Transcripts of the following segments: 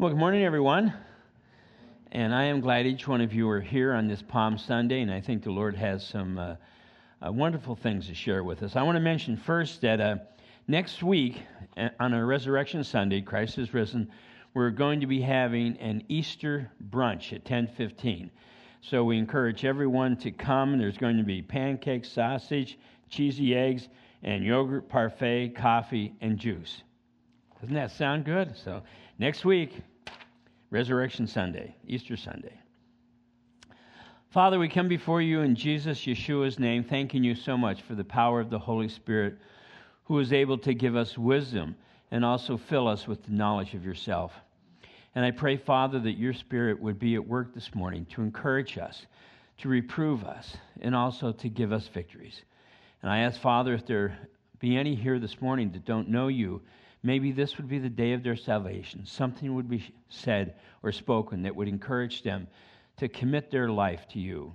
Well, good morning, everyone. And I am glad each one of you are here on this Palm Sunday, and I think the Lord has some uh, uh, wonderful things to share with us. I want to mention first that uh, next week, uh, on a Resurrection Sunday, Christ is risen, we're going to be having an Easter brunch at 10:15. So we encourage everyone to come. There's going to be pancakes, sausage, cheesy eggs, and yogurt parfait, coffee, and juice. Doesn't that sound good? So next week, Resurrection Sunday, Easter Sunday. Father, we come before you in Jesus Yeshua's name, thanking you so much for the power of the Holy Spirit who is able to give us wisdom and also fill us with the knowledge of yourself. And I pray, Father, that your Spirit would be at work this morning to encourage us, to reprove us, and also to give us victories. And I ask, Father, if there be any here this morning that don't know you, Maybe this would be the day of their salvation. Something would be said or spoken that would encourage them to commit their life to you.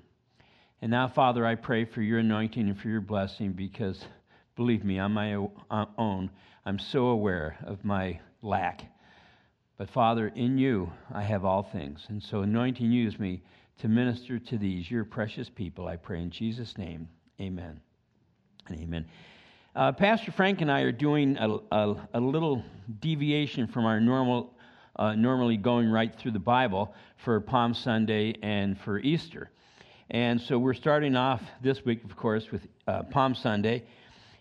And now, Father, I pray for your anointing and for your blessing because, believe me, on my own, I'm so aware of my lack. But, Father, in you I have all things. And so, anointing use me to minister to these, your precious people. I pray in Jesus' name. Amen and amen. Uh, Pastor Frank and I are doing a, a, a little deviation from our normal, uh, normally going right through the Bible for Palm Sunday and for Easter. And so we're starting off this week, of course, with uh, Palm Sunday.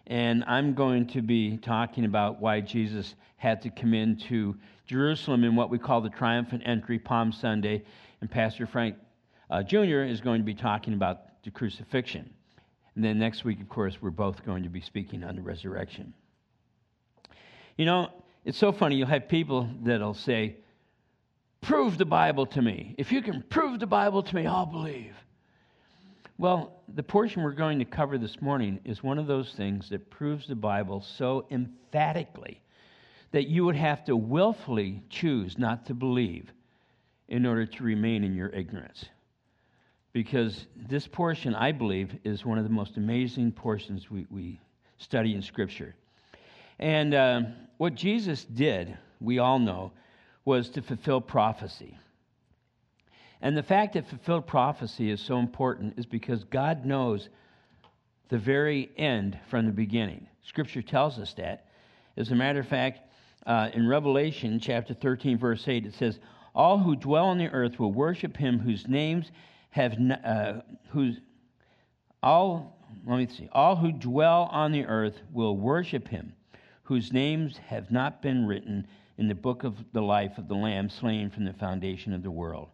And I'm going to be talking about why Jesus had to come into Jerusalem in what we call the triumphant entry, Palm Sunday. And Pastor Frank uh, Jr. is going to be talking about the crucifixion. And then next week, of course, we're both going to be speaking on the resurrection. You know, it's so funny. You'll have people that'll say, Prove the Bible to me. If you can prove the Bible to me, I'll believe. Well, the portion we're going to cover this morning is one of those things that proves the Bible so emphatically that you would have to willfully choose not to believe in order to remain in your ignorance because this portion, I believe, is one of the most amazing portions we, we study in Scripture. And uh, what Jesus did, we all know, was to fulfill prophecy. And the fact that fulfilled prophecy is so important is because God knows the very end from the beginning. Scripture tells us that. As a matter of fact, uh, in Revelation chapter 13, verse 8, it says, All who dwell on the earth will worship him whose names have uh, whose all let me see all who dwell on the earth will worship him whose names have not been written in the book of the life of the lamb slain from the foundation of the world.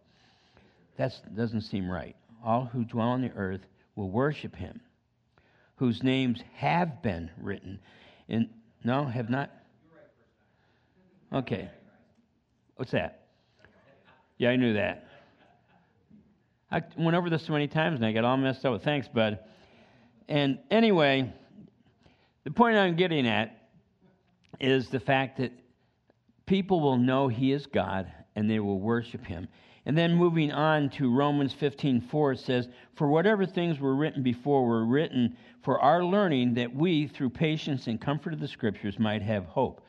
That doesn't seem right. All who dwell on the earth will worship him whose names have been written in no have not? Okay. What's that? Yeah i knew that I went over this so many times and I got all messed up thanks, bud. And anyway, the point I'm getting at is the fact that people will know He is God and they will worship Him. And then moving on to Romans 15:4 it says, "For whatever things were written before were written for our learning that we through patience and comfort of the scriptures might have hope."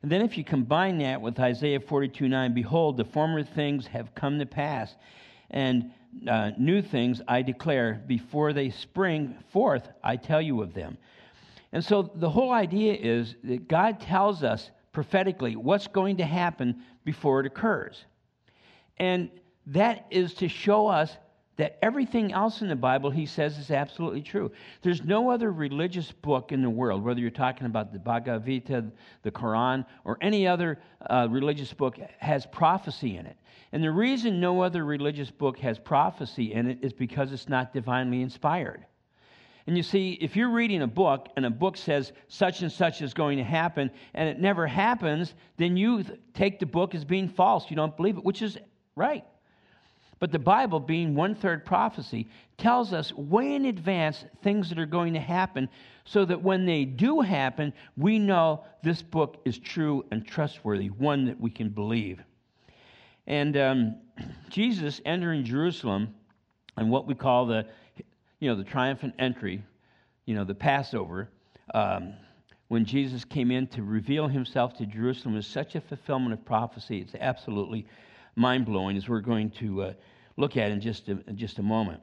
And then if you combine that with Isaiah 42:9, behold, the former things have come to pass, and uh, new things I declare before they spring forth, I tell you of them. And so the whole idea is that God tells us prophetically what's going to happen before it occurs. And that is to show us that everything else in the Bible he says is absolutely true. There's no other religious book in the world, whether you're talking about the Bhagavad Gita, the Quran, or any other uh, religious book, has prophecy in it. And the reason no other religious book has prophecy in it is because it's not divinely inspired. And you see, if you're reading a book and a book says such and such is going to happen and it never happens, then you take the book as being false. You don't believe it, which is right. But the Bible, being one third prophecy, tells us way in advance things that are going to happen so that when they do happen, we know this book is true and trustworthy, one that we can believe. And um, Jesus entering Jerusalem and what we call the, you know, the triumphant entry, you know, the Passover, um, when Jesus came in to reveal himself to Jerusalem is such a fulfillment of prophecy. It's absolutely mind blowing, as we're going to uh, look at in just a, in just a moment.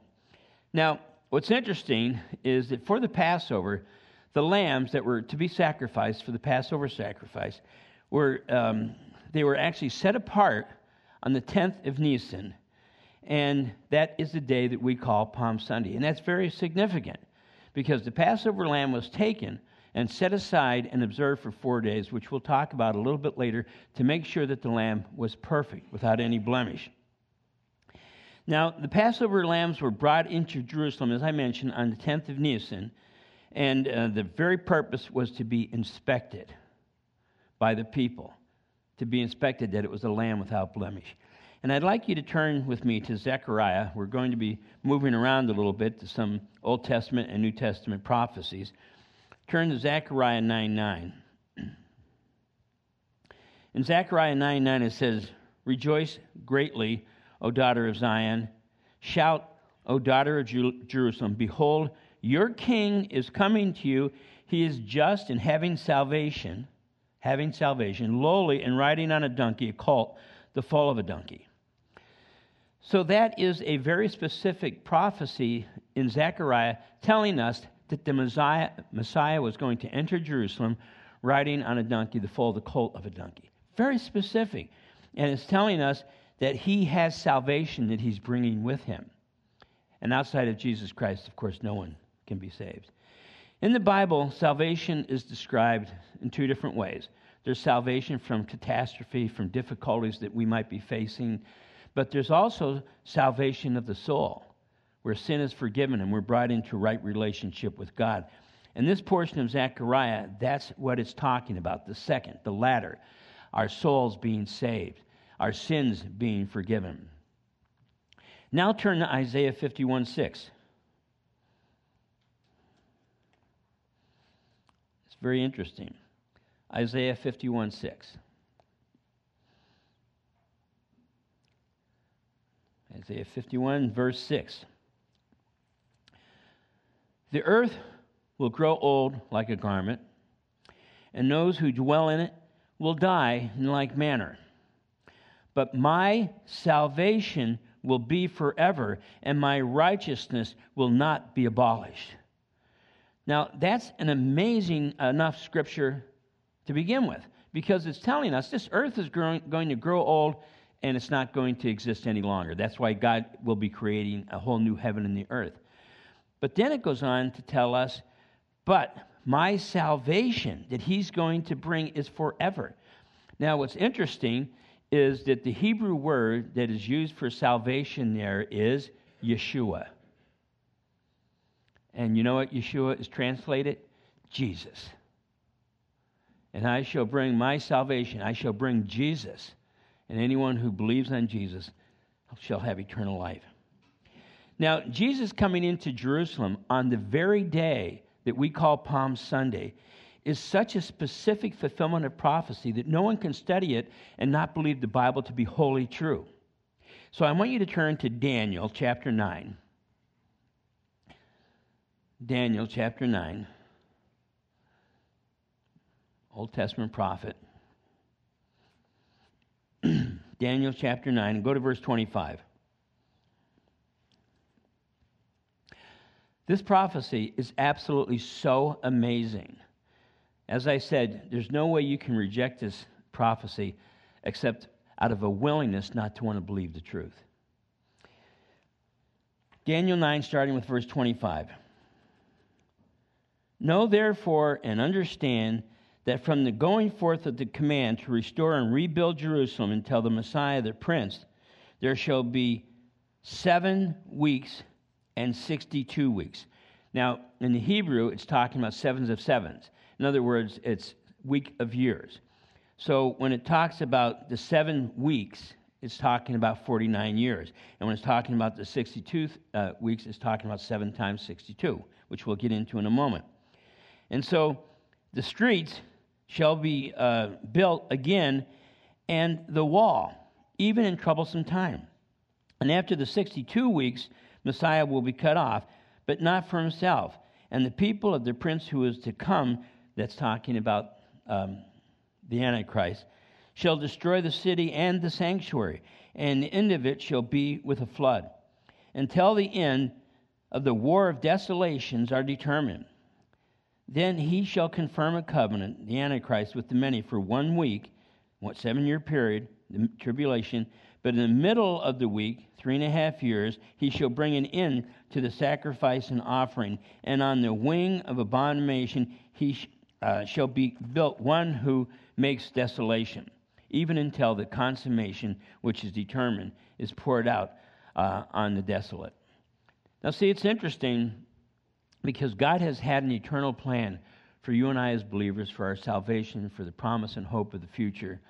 Now, what's interesting is that for the Passover, the lambs that were to be sacrificed for the Passover sacrifice were um, they were actually set apart on the 10th of Nisan, and that is the day that we call Palm Sunday. And that's very significant because the Passover lamb was taken and set aside and observed for four days, which we'll talk about a little bit later, to make sure that the lamb was perfect without any blemish. Now, the Passover lambs were brought into Jerusalem, as I mentioned, on the 10th of Nisan, and uh, the very purpose was to be inspected by the people, to be inspected that it was a lamb without blemish. And I'd like you to turn with me to Zechariah. We're going to be moving around a little bit to some Old Testament and New Testament prophecies. Turn to Zechariah 9 9. In Zechariah 9 9, it says, Rejoice greatly, O daughter of Zion. Shout, O daughter of Jerusalem. Behold, your king is coming to you. He is just and having salvation, having salvation, lowly and riding on a donkey, a colt, the foal of a donkey. So that is a very specific prophecy in Zechariah telling us that the Messiah, Messiah was going to enter Jerusalem riding on a donkey, the foal, the colt of a donkey. Very specific. And it's telling us that he has salvation that he's bringing with him. And outside of Jesus Christ, of course, no one can be saved. In the Bible, salvation is described in two different ways. There's salvation from catastrophe, from difficulties that we might be facing, but there's also salvation of the soul where sin is forgiven and we're brought into right relationship with God. And this portion of Zechariah, that's what it's talking about the second, the latter, our souls being saved, our sins being forgiven. Now turn to Isaiah 51 6. Very interesting. Isaiah 51 6. Isaiah 51, verse 6. The earth will grow old like a garment, and those who dwell in it will die in like manner. But my salvation will be forever, and my righteousness will not be abolished. Now, that's an amazing enough scripture to begin with, because it's telling us this earth is growing, going to grow old and it's not going to exist any longer. That's why God will be creating a whole new heaven and the earth. But then it goes on to tell us, but my salvation that he's going to bring is forever. Now, what's interesting is that the Hebrew word that is used for salvation there is Yeshua. And you know what Yeshua is translated? Jesus. And I shall bring my salvation, I shall bring Jesus. And anyone who believes on Jesus shall have eternal life. Now, Jesus coming into Jerusalem on the very day that we call Palm Sunday is such a specific fulfillment of prophecy that no one can study it and not believe the Bible to be wholly true. So I want you to turn to Daniel chapter 9. Daniel chapter 9, Old Testament prophet. Daniel chapter 9, go to verse 25. This prophecy is absolutely so amazing. As I said, there's no way you can reject this prophecy except out of a willingness not to want to believe the truth. Daniel 9, starting with verse 25. Know therefore and understand that from the going forth of the command to restore and rebuild Jerusalem until the Messiah, the Prince, there shall be seven weeks and 62 weeks. Now, in the Hebrew, it's talking about sevens of sevens. In other words, it's week of years. So when it talks about the seven weeks, it's talking about 49 years. And when it's talking about the 62 uh, weeks, it's talking about 7 times 62, which we'll get into in a moment. And so the streets shall be uh, built again, and the wall, even in troublesome time. And after the 62 weeks, Messiah will be cut off, but not for himself. And the people of the prince who is to come, that's talking about um, the Antichrist, shall destroy the city and the sanctuary, and the end of it shall be with a flood, until the end of the war of desolations are determined. Then he shall confirm a covenant, the Antichrist, with the many for one week, what seven year period, the tribulation. But in the middle of the week, three and a half years, he shall bring an end to the sacrifice and offering. And on the wing of abomination he sh- uh, shall be built one who makes desolation, even until the consummation which is determined is poured out uh, on the desolate. Now, see, it's interesting because God has had an eternal plan for you and I as believers, for our salvation, for the promise and hope of the future.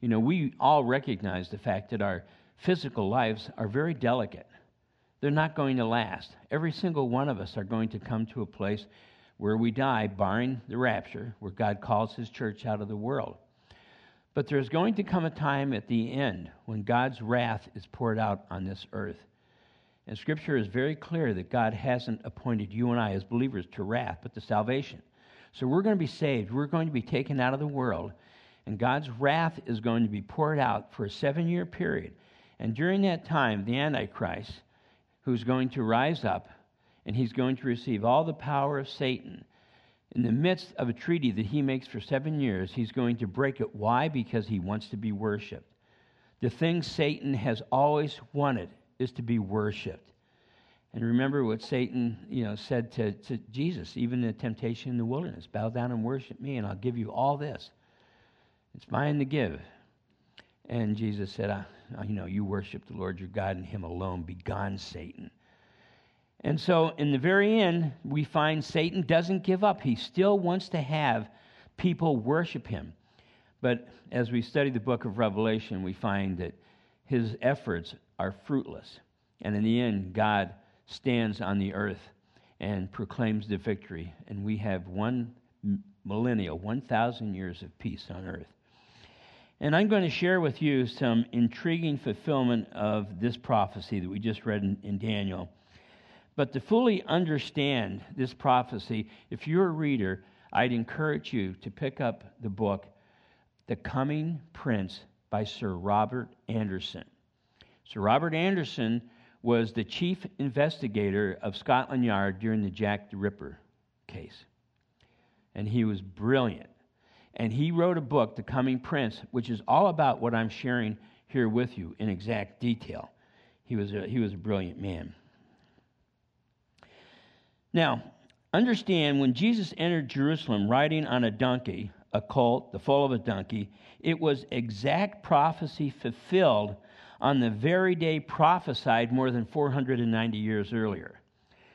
You know, we all recognize the fact that our physical lives are very delicate. They're not going to last. Every single one of us are going to come to a place where we die, barring the rapture, where God calls his church out of the world. But there's going to come a time at the end when God's wrath is poured out on this earth. And Scripture is very clear that God hasn't appointed you and I as believers to wrath, but to salvation. So we're going to be saved. We're going to be taken out of the world. And God's wrath is going to be poured out for a seven year period. And during that time, the Antichrist, who's going to rise up, and he's going to receive all the power of Satan. In the midst of a treaty that he makes for seven years, he's going to break it. Why? Because he wants to be worshiped. The thing Satan has always wanted is to be worshiped. And remember what Satan, you know, said to, to Jesus, even in the temptation in the wilderness, bow down and worship me, and I'll give you all this. It's mine to give. And Jesus said, I, you know, you worship the Lord your God and him alone. Be gone, Satan. And so in the very end, we find Satan doesn't give up. He still wants to have people worship him. But as we study the book of Revelation, we find that his efforts are fruitless. And in the end, God stands on the earth and proclaims the victory. And we have one millennial, 1,000 years of peace on earth. And I'm going to share with you some intriguing fulfillment of this prophecy that we just read in, in Daniel. But to fully understand this prophecy, if you're a reader, I'd encourage you to pick up the book, The Coming Prince by Sir Robert Anderson. Sir Robert Anderson was the chief investigator of Scotland Yard during the Jack the Ripper case. And he was brilliant. And he wrote a book, The Coming Prince, which is all about what I'm sharing here with you in exact detail. He was a, he was a brilliant man. Now, understand when Jesus entered Jerusalem riding on a donkey, a colt, the foal of a donkey, it was exact prophecy fulfilled on the very day prophesied more than 490 years earlier.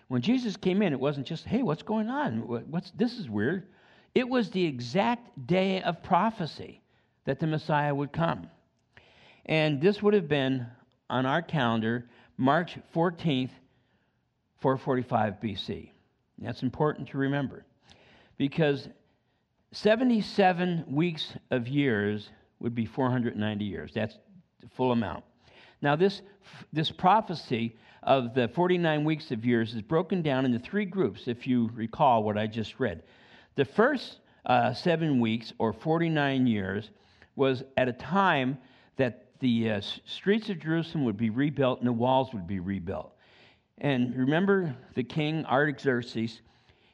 When Jesus came in, it wasn't just, hey, what's going on? What's, this is weird. It was the exact day of prophecy that the Messiah would come. And this would have been on our calendar March 14th, 445 BC. That's important to remember because 77 weeks of years would be 490 years. That's the full amount. Now, this, this prophecy of the 49 weeks of years is broken down into three groups, if you recall what I just read. The first uh, seven weeks, or 49 years, was at a time that the uh, streets of Jerusalem would be rebuilt and the walls would be rebuilt. And remember the king Artaxerxes,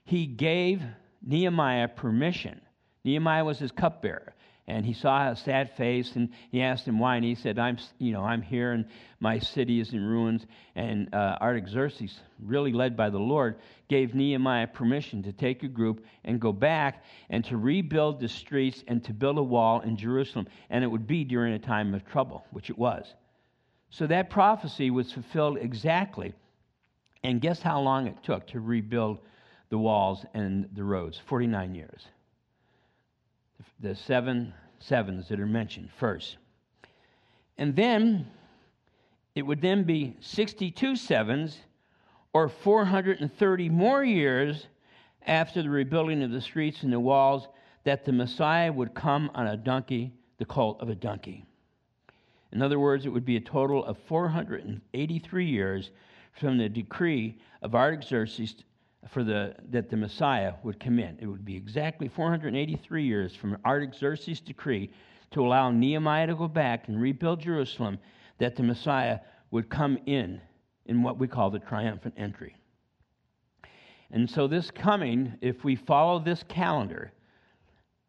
he gave Nehemiah permission. Nehemiah was his cupbearer and he saw a sad face and he asked him why and he said i'm you know i'm here and my city is in ruins. And uh, artaxerxes really led by the lord gave nehemiah permission to take a group and go back and to rebuild the streets and to build a wall in jerusalem. And it would be during a time of trouble which it was. So that prophecy was fulfilled exactly. And guess how long it took to rebuild the walls and the roads? 49 years the seven sevens that are mentioned first. And then it would then be 62 sevens or 430 more years after the rebuilding of the streets and the walls that the Messiah would come on a donkey, the colt of a donkey. In other words, it would be a total of 483 years from the decree of Artaxerxes for the, that the Messiah would come in. It would be exactly 483 years from Artaxerxes' decree to allow Nehemiah to go back and rebuild Jerusalem that the Messiah would come in in what we call the triumphant entry. And so, this coming, if we follow this calendar,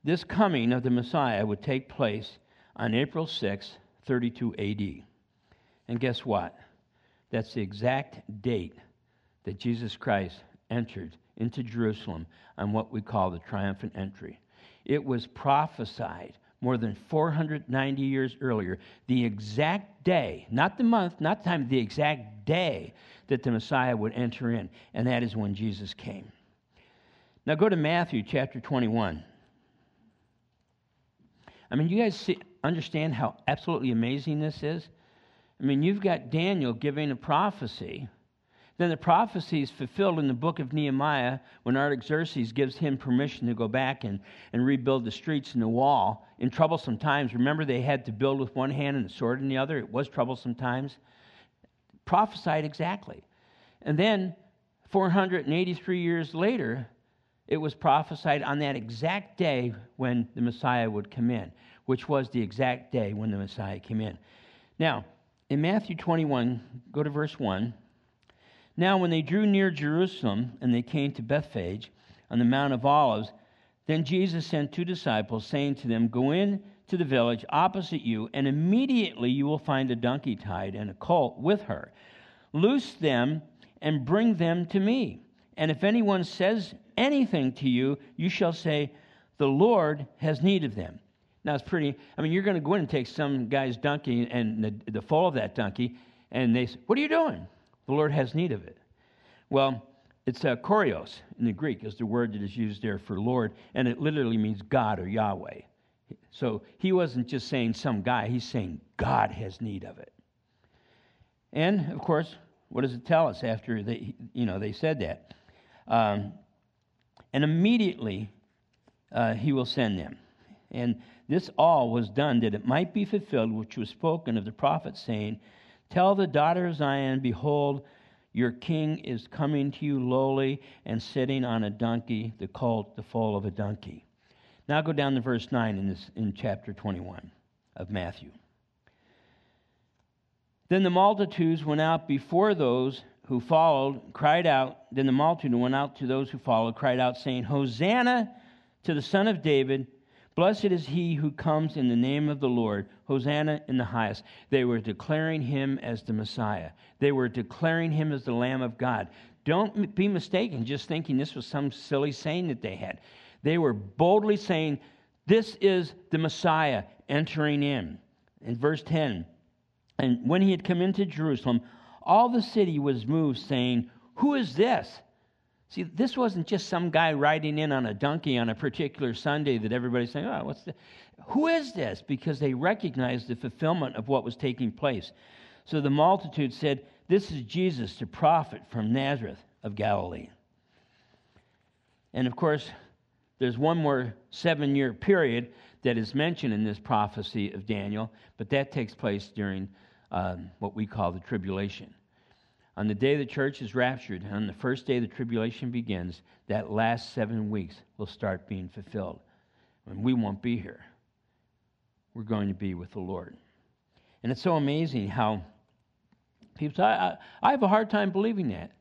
this coming of the Messiah would take place on April 6, 32 AD. And guess what? That's the exact date that Jesus Christ entered into Jerusalem on what we call the triumphant entry. It was prophesied more than 490 years earlier, the exact day, not the month, not the time, the exact day that the Messiah would enter in, and that is when Jesus came. Now go to Matthew chapter 21. I mean, you guys see, understand how absolutely amazing this is? I mean, you've got Daniel giving a prophecy then the prophecy is fulfilled in the book of Nehemiah when Artaxerxes gives him permission to go back and, and rebuild the streets and the wall in troublesome times. Remember, they had to build with one hand and a sword in the other. It was troublesome times. Prophesied exactly. And then 483 years later, it was prophesied on that exact day when the Messiah would come in, which was the exact day when the Messiah came in. Now, in Matthew 21, go to verse 1. Now, when they drew near Jerusalem and they came to Bethphage on the Mount of Olives, then Jesus sent two disciples, saying to them, Go in to the village opposite you, and immediately you will find a donkey tied and a colt with her. Loose them and bring them to me. And if anyone says anything to you, you shall say, The Lord has need of them. Now, it's pretty, I mean, you're going to go in and take some guy's donkey and the, the foal of that donkey, and they say, What are you doing? The Lord has need of it. Well, it's uh, kurios in the Greek, is the word that is used there for Lord, and it literally means God or Yahweh. So he wasn't just saying some guy, he's saying God has need of it. And of course, what does it tell us after they, you know, they said that? Um, and immediately uh, he will send them. And this all was done that it might be fulfilled, which was spoken of the prophet, saying, Tell the daughter of Zion, Behold, your king is coming to you lowly and sitting on a donkey, the colt, the foal of a donkey. Now go down to verse 9 in, this, in chapter 21 of Matthew. Then the multitudes went out before those who followed, cried out. Then the multitude went out to those who followed, cried out, saying, Hosanna to the Son of David. Blessed is he who comes in the name of the Lord. Hosanna in the highest. They were declaring him as the Messiah, they were declaring him as the Lamb of God. Don't be mistaken just thinking this was some silly saying that they had. They were boldly saying, This is the Messiah entering in. In verse 10, and when he had come into Jerusalem, all the city was moved, saying, Who is this? See, this wasn't just some guy riding in on a donkey on a particular Sunday that everybody's saying, oh, what's the, who is this? Because they recognized the fulfillment of what was taking place. So the multitude said, This is Jesus, the prophet from Nazareth of Galilee. And of course, there's one more seven year period that is mentioned in this prophecy of Daniel, but that takes place during um, what we call the tribulation. On the day the church is raptured, on the first day the tribulation begins, that last seven weeks will start being fulfilled. And we won't be here. We're going to be with the Lord. And it's so amazing how people say, I, I, have a hard time believing that.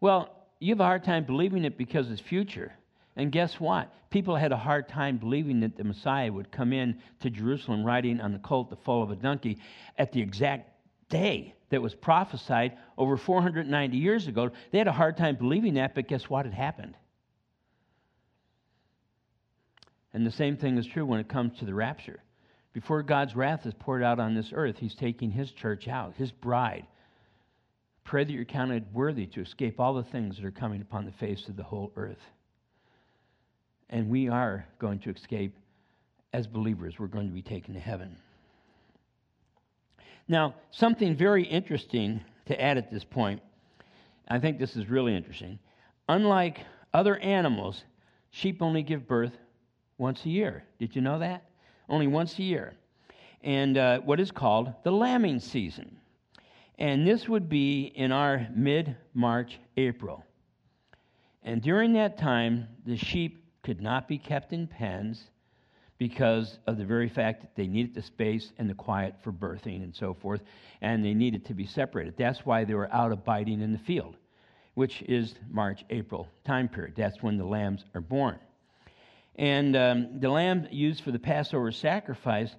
Well, you have a hard time believing it because it's future. And guess what? People had a hard time believing that the Messiah would come in to Jerusalem riding on the colt, the foal of a donkey, at the exact day that was prophesied over 490 years ago. They had a hard time believing that, but guess what? It happened. And the same thing is true when it comes to the rapture. Before God's wrath is poured out on this earth, He's taking His church out, His bride. Pray that you're counted worthy to escape all the things that are coming upon the face of the whole earth. And we are going to escape as believers. We're going to be taken to heaven. Now, something very interesting to add at this point, I think this is really interesting. Unlike other animals, sheep only give birth once a year. Did you know that? Only once a year. And uh, what is called the lambing season. And this would be in our mid March, April. And during that time, the sheep could not be kept in pens because of the very fact that they needed the space and the quiet for birthing and so forth, and they needed to be separated. That's why they were out abiding in the field, which is March, April time period. That's when the lambs are born. And um, the lamb used for the Passover sacrifice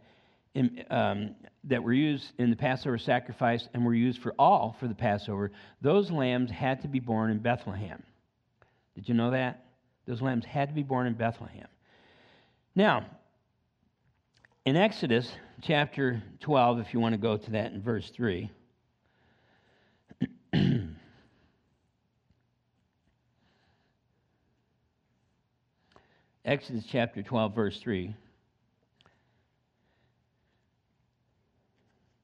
in, um, that were used in the Passover sacrifice and were used for all for the Passover, those lambs had to be born in Bethlehem. Did you know that? Those lambs had to be born in Bethlehem. Now, in Exodus chapter 12, if you want to go to that in verse 3. Exodus chapter 12, verse 3.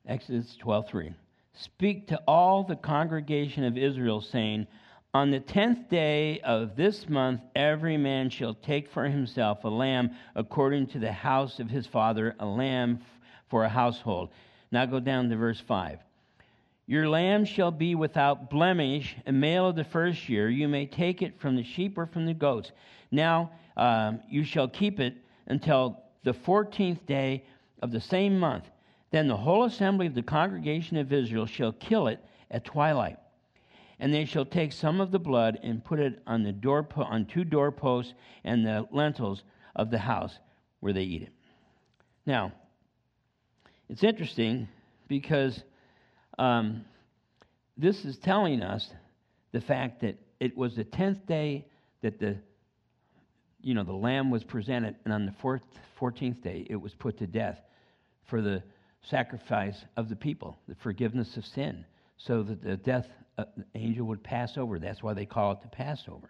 Exodus 12:3. Speak to all the congregation of Israel saying, on the tenth day of this month, every man shall take for himself a lamb according to the house of his father, a lamb for a household. Now go down to verse 5. Your lamb shall be without blemish, a male of the first year. You may take it from the sheep or from the goats. Now um, you shall keep it until the fourteenth day of the same month. Then the whole assembly of the congregation of Israel shall kill it at twilight. And they shall take some of the blood and put it on the door on two doorposts and the lintels of the house where they eat it. Now, it's interesting because um, this is telling us the fact that it was the tenth day that the you know the lamb was presented, and on the fourth, 14th day it was put to death for the sacrifice of the people, the forgiveness of sin, so that the death uh, angel would pass over. That's why they call it the Passover.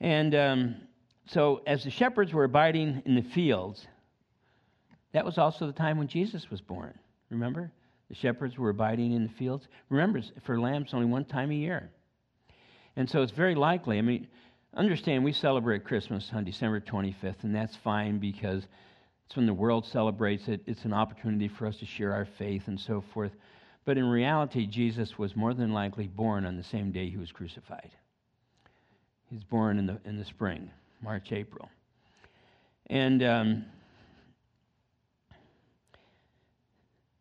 And um, so, as the shepherds were abiding in the fields, that was also the time when Jesus was born. Remember? The shepherds were abiding in the fields. Remember, for lambs, only one time a year. And so it's very likely, I mean, understand we celebrate Christmas on December 25th, and that's fine because it's when the world celebrates it. It's an opportunity for us to share our faith and so forth. But in reality, Jesus was more than likely born on the same day he was crucified. He's born in the, in the spring, March, April. And um,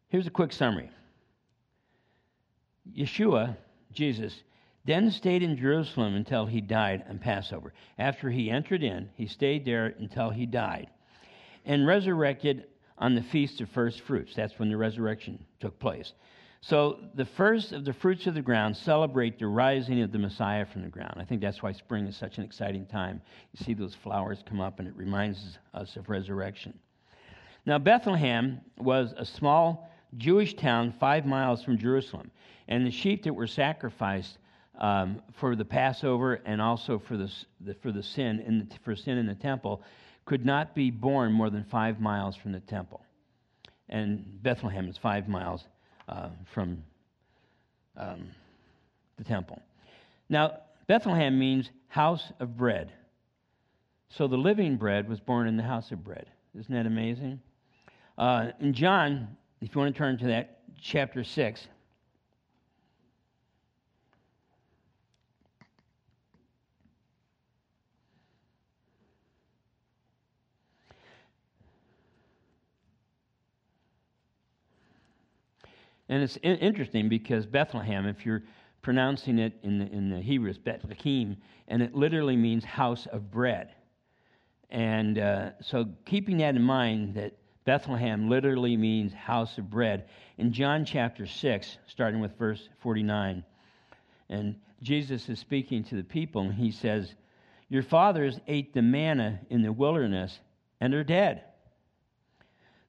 here's a quick summary Yeshua, Jesus, then stayed in Jerusalem until he died on Passover. After he entered in, he stayed there until he died and resurrected on the feast of first fruits. That's when the resurrection took place. So the first of the fruits of the ground celebrate the rising of the Messiah from the ground. I think that's why spring is such an exciting time. You see those flowers come up, and it reminds us of resurrection. Now, Bethlehem was a small Jewish town five miles from Jerusalem, and the sheep that were sacrificed um, for the Passover and also for the, for the sin in the, for sin in the temple could not be born more than five miles from the temple, and Bethlehem is five miles uh, from um, the temple. Now, Bethlehem means house of bread. So the living bread was born in the house of bread. Isn't that amazing? Uh, in John, if you want to turn to that, chapter 6. And it's interesting because Bethlehem, if you're pronouncing it in the, in the Hebrew, it's Bethlehem, and it literally means house of bread. And uh, so, keeping that in mind, that Bethlehem literally means house of bread. In John chapter 6, starting with verse 49, and Jesus is speaking to the people, and he says, Your fathers ate the manna in the wilderness and are dead.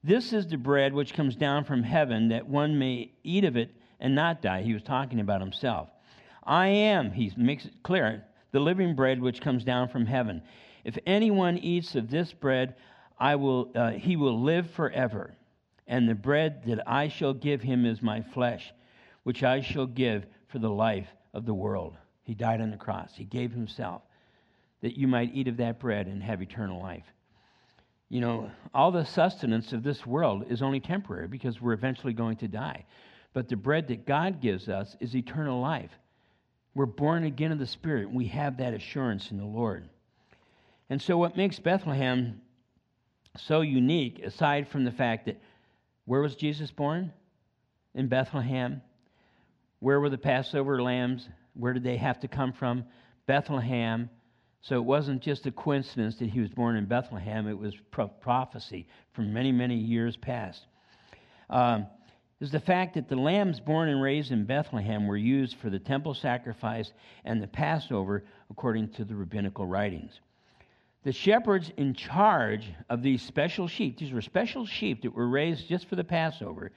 This is the bread which comes down from heaven, that one may eat of it and not die. He was talking about himself. I am, he makes it clear, the living bread which comes down from heaven. If anyone eats of this bread, I will, uh, he will live forever. And the bread that I shall give him is my flesh, which I shall give for the life of the world. He died on the cross. He gave himself that you might eat of that bread and have eternal life you know, all the sustenance of this world is only temporary because we're eventually going to die. But the bread that God gives us is eternal life. We're born again of the Spirit. We have that assurance in the Lord. And so, what makes Bethlehem so unique, aside from the fact that where was Jesus born? In Bethlehem. Where were the Passover lambs? Where did they have to come from? Bethlehem. So it wasn't just a coincidence that he was born in Bethlehem, it was pro- prophecy from many, many years past. Um, is the fact that the lambs born and raised in Bethlehem were used for the temple sacrifice and the Passover according to the rabbinical writings. The shepherds in charge of these special sheep, these were special sheep that were raised just for the Passover,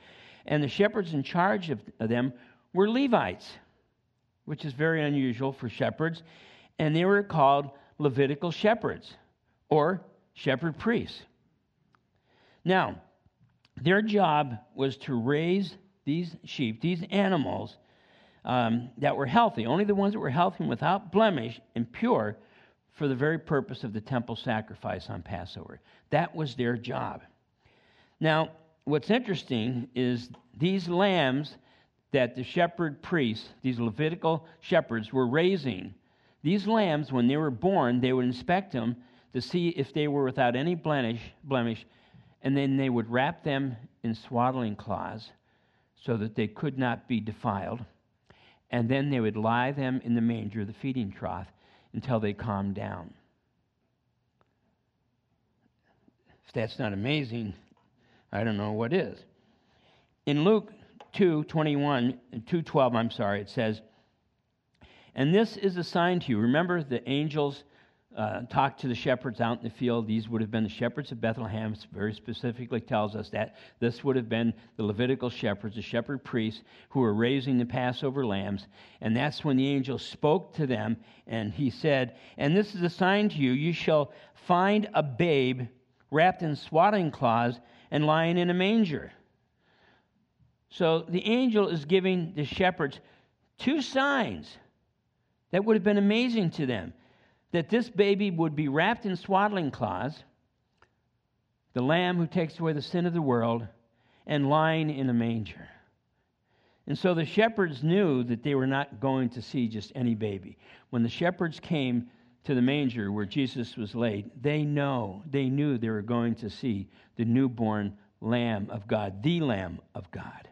and the shepherds in charge of, of them were Levites, which is very unusual for shepherds, and they were called Levitical shepherds or shepherd priests. Now, their job was to raise these sheep, these animals um, that were healthy, only the ones that were healthy and without blemish and pure, for the very purpose of the temple sacrifice on Passover. That was their job. Now, what's interesting is these lambs that the shepherd priests, these Levitical shepherds, were raising, these lambs, when they were born, they would inspect them to see if they were without any blemish, blemish and then they would wrap them in swaddling cloths so that they could not be defiled. And then they would lie them in the manger, the feeding trough, until they calmed down. If that's not amazing, I don't know what is. In Luke 2 21, 2 12, I'm sorry, it says, And this is a sign to you. Remember the angels uh, talked to the shepherds out in the field. These would have been the shepherds of Bethlehem. It very specifically tells us that this would have been the Levitical shepherds, the shepherd priests who were raising the Passover lambs. And that's when the angel spoke to them, and he said, "And this is a sign to you: you shall find a babe wrapped in swaddling cloths and lying in a manger." So the angel is giving the shepherds two signs that would have been amazing to them that this baby would be wrapped in swaddling cloths, the lamb who takes away the sin of the world, and lying in a manger. And so the shepherds knew that they were not going to see just any baby. When the shepherds came to the manger where Jesus was laid, they know, they knew they were going to see the newborn Lamb of God, the Lamb of God.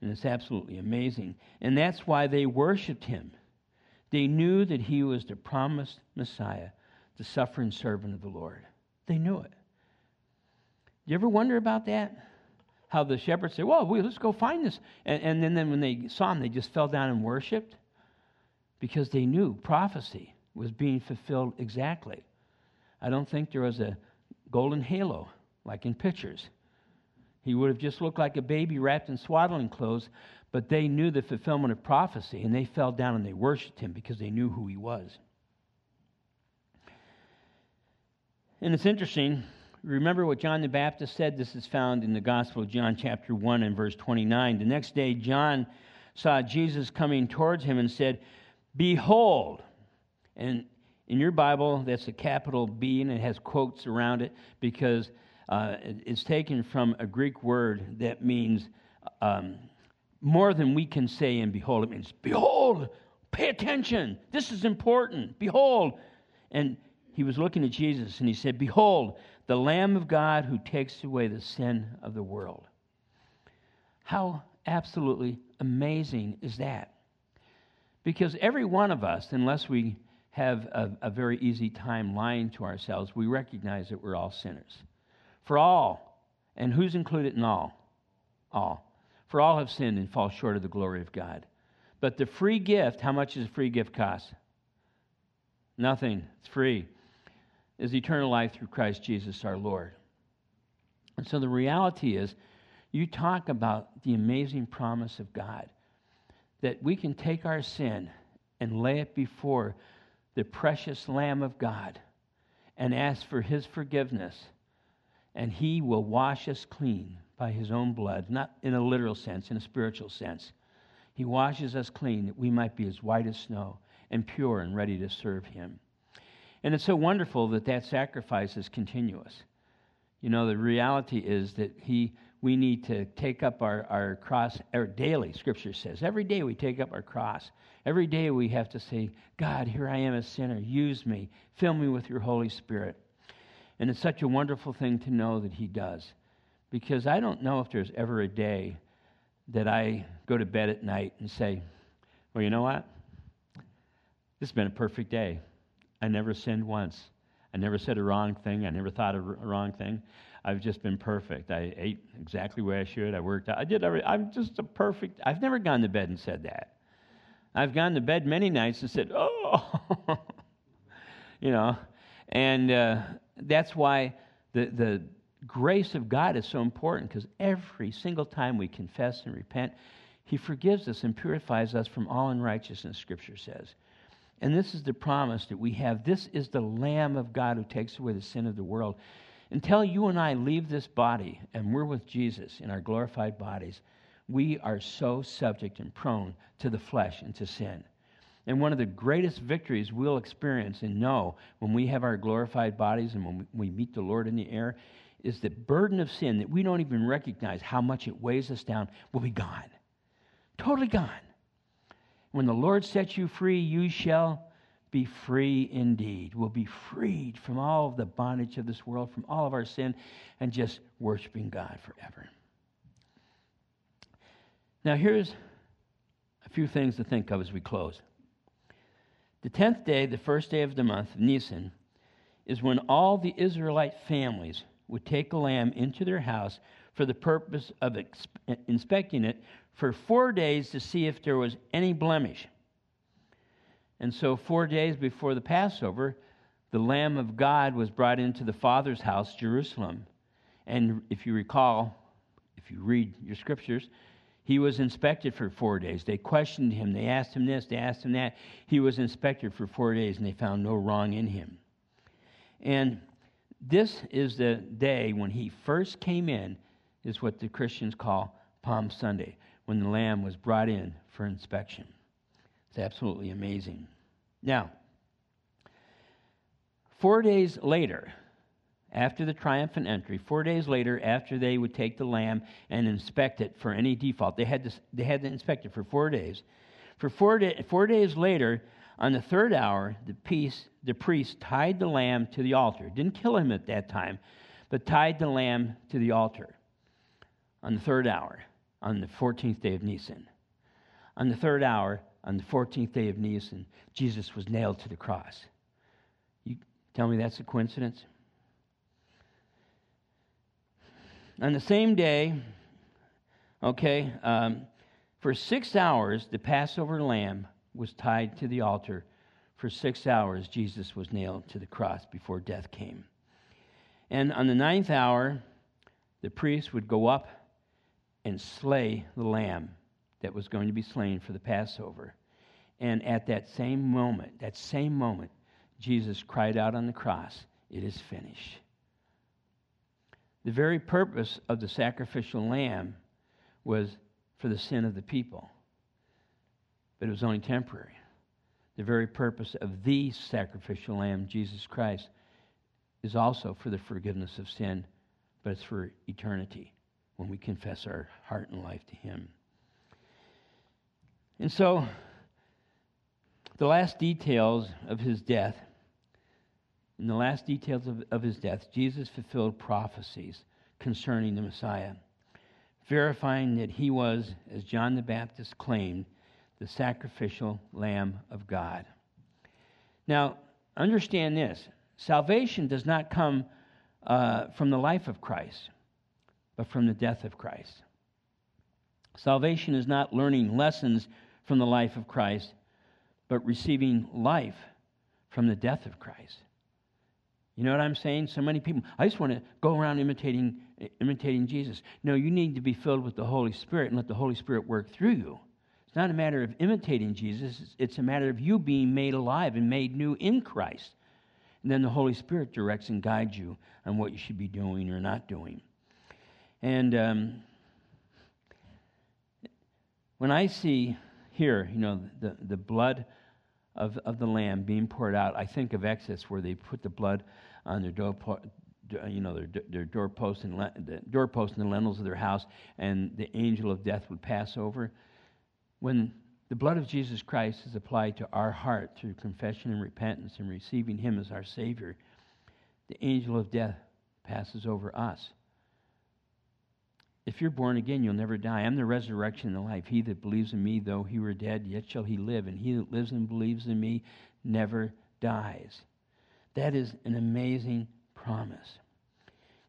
And it's absolutely amazing. And that's why they worshiped him. They knew that he was the promised Messiah, the suffering servant of the Lord. They knew it. You ever wonder about that? How the shepherds say, Well, let's go find this. And, and then, then when they saw him, they just fell down and worshiped because they knew prophecy was being fulfilled exactly. I don't think there was a golden halo like in pictures. He would have just looked like a baby wrapped in swaddling clothes, but they knew the fulfillment of prophecy, and they fell down and they worshiped him because they knew who he was. And it's interesting. Remember what John the Baptist said? This is found in the Gospel of John, chapter 1, and verse 29. The next day, John saw Jesus coming towards him and said, Behold. And in your Bible, that's a capital B, and it has quotes around it because uh, it's taken from a Greek word that means um, more than we can say and behold. It means, behold, pay attention. This is important. Behold. And he was looking at Jesus and he said, Behold, the Lamb of God who takes away the sin of the world. How absolutely amazing is that? Because every one of us, unless we have a, a, very easy time lying to ourselves, we recognize that we're all sinners. For all, and who's included in all? All. For all have sinned and fall short of the glory of God. But the free gift, how much does a free gift cost? Nothing. It's free. Is eternal life through Christ Jesus our Lord. And so the reality is, you talk about the amazing promise of God that we can take our sin and lay it before the precious Lamb of God and ask for his forgiveness, and he will wash us clean by his own blood, not in a literal sense, in a spiritual sense. He washes us clean that we might be as white as snow and pure and ready to serve him. And it's so wonderful that that sacrifice is continuous. You know, the reality is that he we need to take up our, our cross our daily, Scripture says. Every day we take up our cross. Every day we have to say, God, here I am a sinner. Use me. Fill me with your Holy Spirit. And it's such a wonderful thing to know that He does. Because I don't know if there's ever a day that I go to bed at night and say, well, you know what? This has been a perfect day. I never sinned once. I never said a wrong thing. I never thought a wrong thing. I've just been perfect. I ate exactly where I should. I worked out. I did every. I'm just a perfect. I've never gone to bed and said that. I've gone to bed many nights and said, "Oh," you know, and uh, that's why the the grace of God is so important because every single time we confess and repent, He forgives us and purifies us from all unrighteousness. Scripture says. And this is the promise that we have. This is the Lamb of God who takes away the sin of the world. Until you and I leave this body and we're with Jesus in our glorified bodies, we are so subject and prone to the flesh and to sin. And one of the greatest victories we'll experience and know when we have our glorified bodies and when we meet the Lord in the air is the burden of sin that we don't even recognize how much it weighs us down will be gone. Totally gone. When the Lord sets you free, you shall be free indeed. We'll be freed from all of the bondage of this world, from all of our sin, and just worshiping God forever. Now, here's a few things to think of as we close. The tenth day, the first day of the month, Nisan, is when all the Israelite families would take a lamb into their house for the purpose of inspecting it for four days to see if there was any blemish. And so, four days before the Passover, the Lamb of God was brought into the Father's house, Jerusalem. And if you recall, if you read your scriptures, he was inspected for four days. They questioned him. They asked him this, they asked him that. He was inspected for four days, and they found no wrong in him. And this is the day when he first came in, is what the Christians call Palm Sunday when the lamb was brought in for inspection. It's absolutely amazing. Now, four days later, after the triumphant entry, four days later, after they would take the lamb and inspect it for any default, they had to, they had to inspect it for four days. For four, day, four days later, on the third hour, the, piece, the priest tied the lamb to the altar. Didn't kill him at that time, but tied the lamb to the altar on the third hour on the 14th day of Nisan. On the third hour, on the 14th day of Nisan, Jesus was nailed to the cross. You tell me that's a coincidence? On the same day, okay, um, for six hours, the Passover lamb was tied to the altar. For six hours, Jesus was nailed to the cross before death came. And on the ninth hour, the priest would go up and slay the lamb that was going to be slain for the Passover. And at that same moment, that same moment, Jesus cried out on the cross, It is finished. The very purpose of the sacrificial lamb was for the sin of the people, but it was only temporary. The very purpose of the sacrificial lamb, Jesus Christ, is also for the forgiveness of sin, but it's for eternity when we confess our heart and life to Him. And so, the last details of his death, in the last details of, of his death, Jesus fulfilled prophecies concerning the Messiah, verifying that he was, as John the Baptist claimed, the sacrificial Lamb of God. Now, understand this salvation does not come uh, from the life of Christ but from the death of Christ. Salvation is not learning lessons from the life of Christ, but receiving life from the death of Christ. You know what I'm saying? So many people, I just want to go around imitating, imitating Jesus. No, you need to be filled with the Holy Spirit and let the Holy Spirit work through you. It's not a matter of imitating Jesus, it's a matter of you being made alive and made new in Christ. And then the Holy Spirit directs and guides you on what you should be doing or not doing. And um, when I see here, you know, the, the blood of, of the lamb being poured out, I think of Exodus where they put the blood on their door, you know, their, their doorposts and the doorposts and the lintels of their house, and the angel of death would pass over. When the blood of Jesus Christ is applied to our heart through confession and repentance and receiving Him as our Savior, the angel of death passes over us. If you're born again, you'll never die. I'm the resurrection and the life. He that believes in me, though he were dead, yet shall he live. And he that lives and believes in me never dies. That is an amazing promise.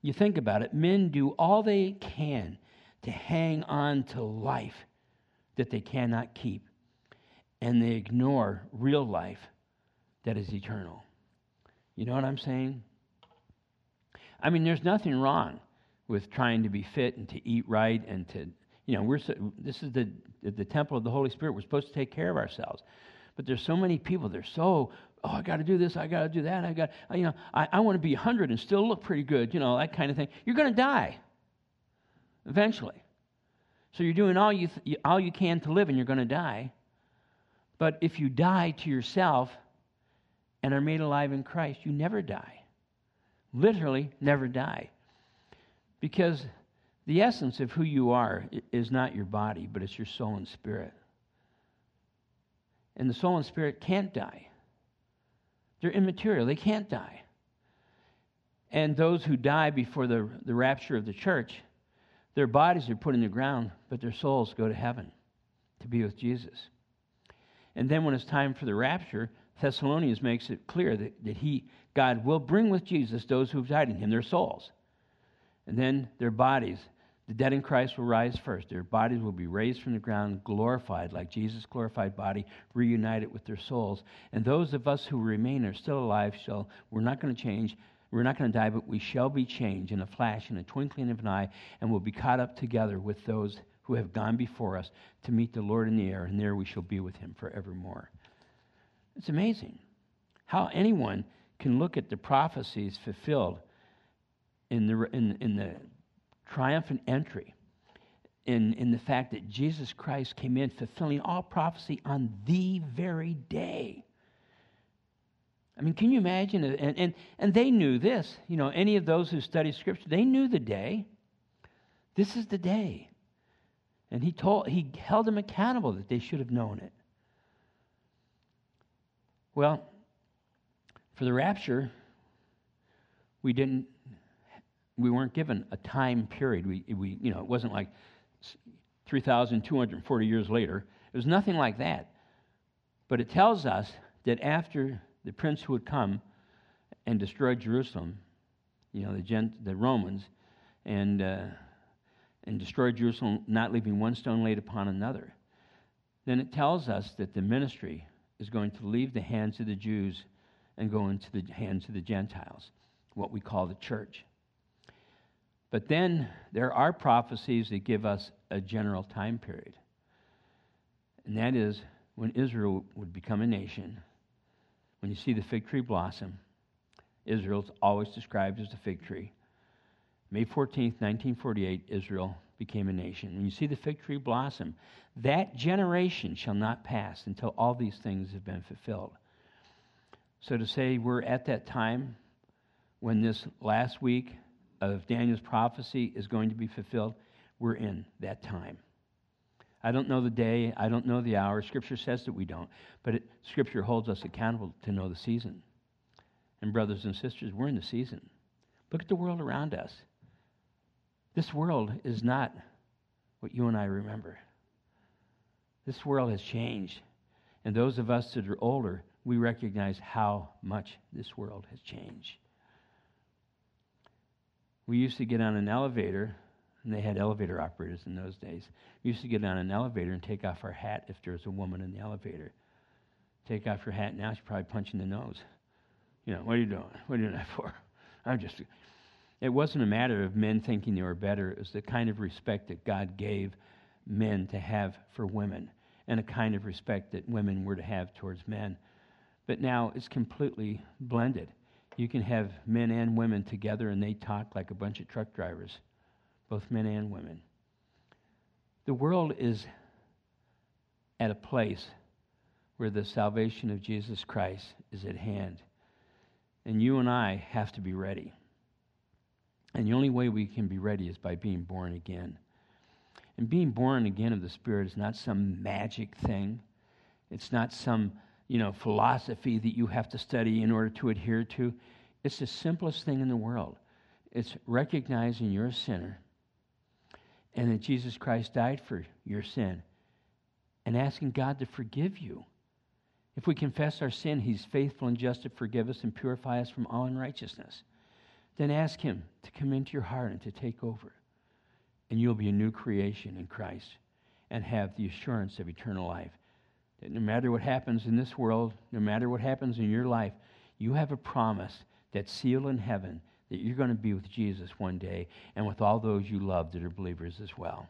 You think about it, men do all they can to hang on to life that they cannot keep, and they ignore real life that is eternal. You know what I'm saying? I mean, there's nothing wrong with trying to be fit and to eat right and to, you know, we're this is the the temple of the Holy Spirit. We're supposed to take care of ourselves. But there's so many people, they're so, oh, I got to do this, I got to do that, I got, you know, I, I want to be 100 and still look pretty good, you know, that kind of thing. You're going to die eventually. So you're doing all you, th- all you can to live and you're going to die. But if you die to yourself and are made alive in Christ, you never die. Literally, never die. Because the essence of who you are is not your body, but it's your soul and spirit. And the soul and spirit can't die. They're immaterial, they can't die. And those who die before the, the rapture of the church, their bodies are put in the ground, but their souls go to heaven to be with Jesus. And then when it's time for the rapture, Thessalonians makes it clear that, that he, God will bring with Jesus those who have died in him, their souls. And then their bodies the dead in Christ will rise first. Their bodies will be raised from the ground, glorified like Jesus' glorified body, reunited with their souls. And those of us who remain are still alive shall, we're not going to change. We're not going to die, but we shall be changed in a flash, in a twinkling of an eye, and will be caught up together with those who have gone before us to meet the Lord in the air, and there we shall be with him forevermore. It's amazing how anyone can look at the prophecies fulfilled in the, in, in the triumphant entry in, in the fact that Jesus Christ came in fulfilling all prophecy on the very day. I mean, can you imagine? And, and, and they knew this. You know, any of those who study Scripture, they knew the day. This is the day. And he told he held them accountable that they should have known it. Well, for the rapture, we didn't we weren't given a time period. We, we, you know, it wasn't like 3,240 years later. It was nothing like that. But it tells us that after the prince who would come and destroy Jerusalem, you know, the, Gent, the Romans, and, uh, and destroy Jerusalem, not leaving one stone laid upon another, then it tells us that the ministry is going to leave the hands of the Jews and go into the hands of the Gentiles, what we call the church. But then there are prophecies that give us a general time period. And that is when Israel would become a nation. When you see the fig tree blossom, Israel's always described as the fig tree. May 14th, 1948, Israel became a nation. When you see the fig tree blossom, that generation shall not pass until all these things have been fulfilled. So to say we're at that time when this last week of Daniel's prophecy is going to be fulfilled, we're in that time. I don't know the day, I don't know the hour. Scripture says that we don't, but it, Scripture holds us accountable to know the season. And, brothers and sisters, we're in the season. Look at the world around us. This world is not what you and I remember. This world has changed. And those of us that are older, we recognize how much this world has changed. We used to get on an elevator, and they had elevator operators in those days. We used to get on an elevator and take off our hat if there was a woman in the elevator. Take off your hat now, she's probably punching the nose. You know, what are you doing? What are you doing that for? I'm just. It wasn't a matter of men thinking they were better. It was the kind of respect that God gave men to have for women and a kind of respect that women were to have towards men. But now it's completely blended. You can have men and women together and they talk like a bunch of truck drivers, both men and women. The world is at a place where the salvation of Jesus Christ is at hand. And you and I have to be ready. And the only way we can be ready is by being born again. And being born again of the Spirit is not some magic thing. It's not some, you know, philosophy that you have to study in order to adhere to. It's the simplest thing in the world. It's recognizing you're a sinner and that Jesus Christ died for your sin and asking God to forgive you. If we confess our sin, He's faithful and just to forgive us and purify us from all unrighteousness. Then ask Him to come into your heart and to take over. And you'll be a new creation in Christ and have the assurance of eternal life. That no matter what happens in this world, no matter what happens in your life, you have a promise that's sealed in heaven that you're going to be with Jesus one day and with all those you love that are believers as well.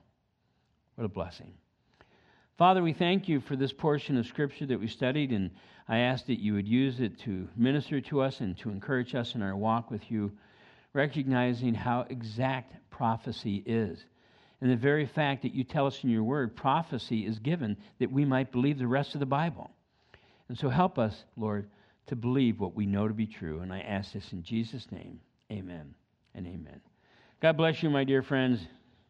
What a blessing. Father, we thank you for this portion of Scripture that we studied, and I ask that you would use it to minister to us and to encourage us in our walk with you, recognizing how exact prophecy is. And the very fact that you tell us in your word, prophecy is given that we might believe the rest of the Bible. And so help us, Lord, to believe what we know to be true. And I ask this in Jesus' name. Amen and amen. God bless you, my dear friends.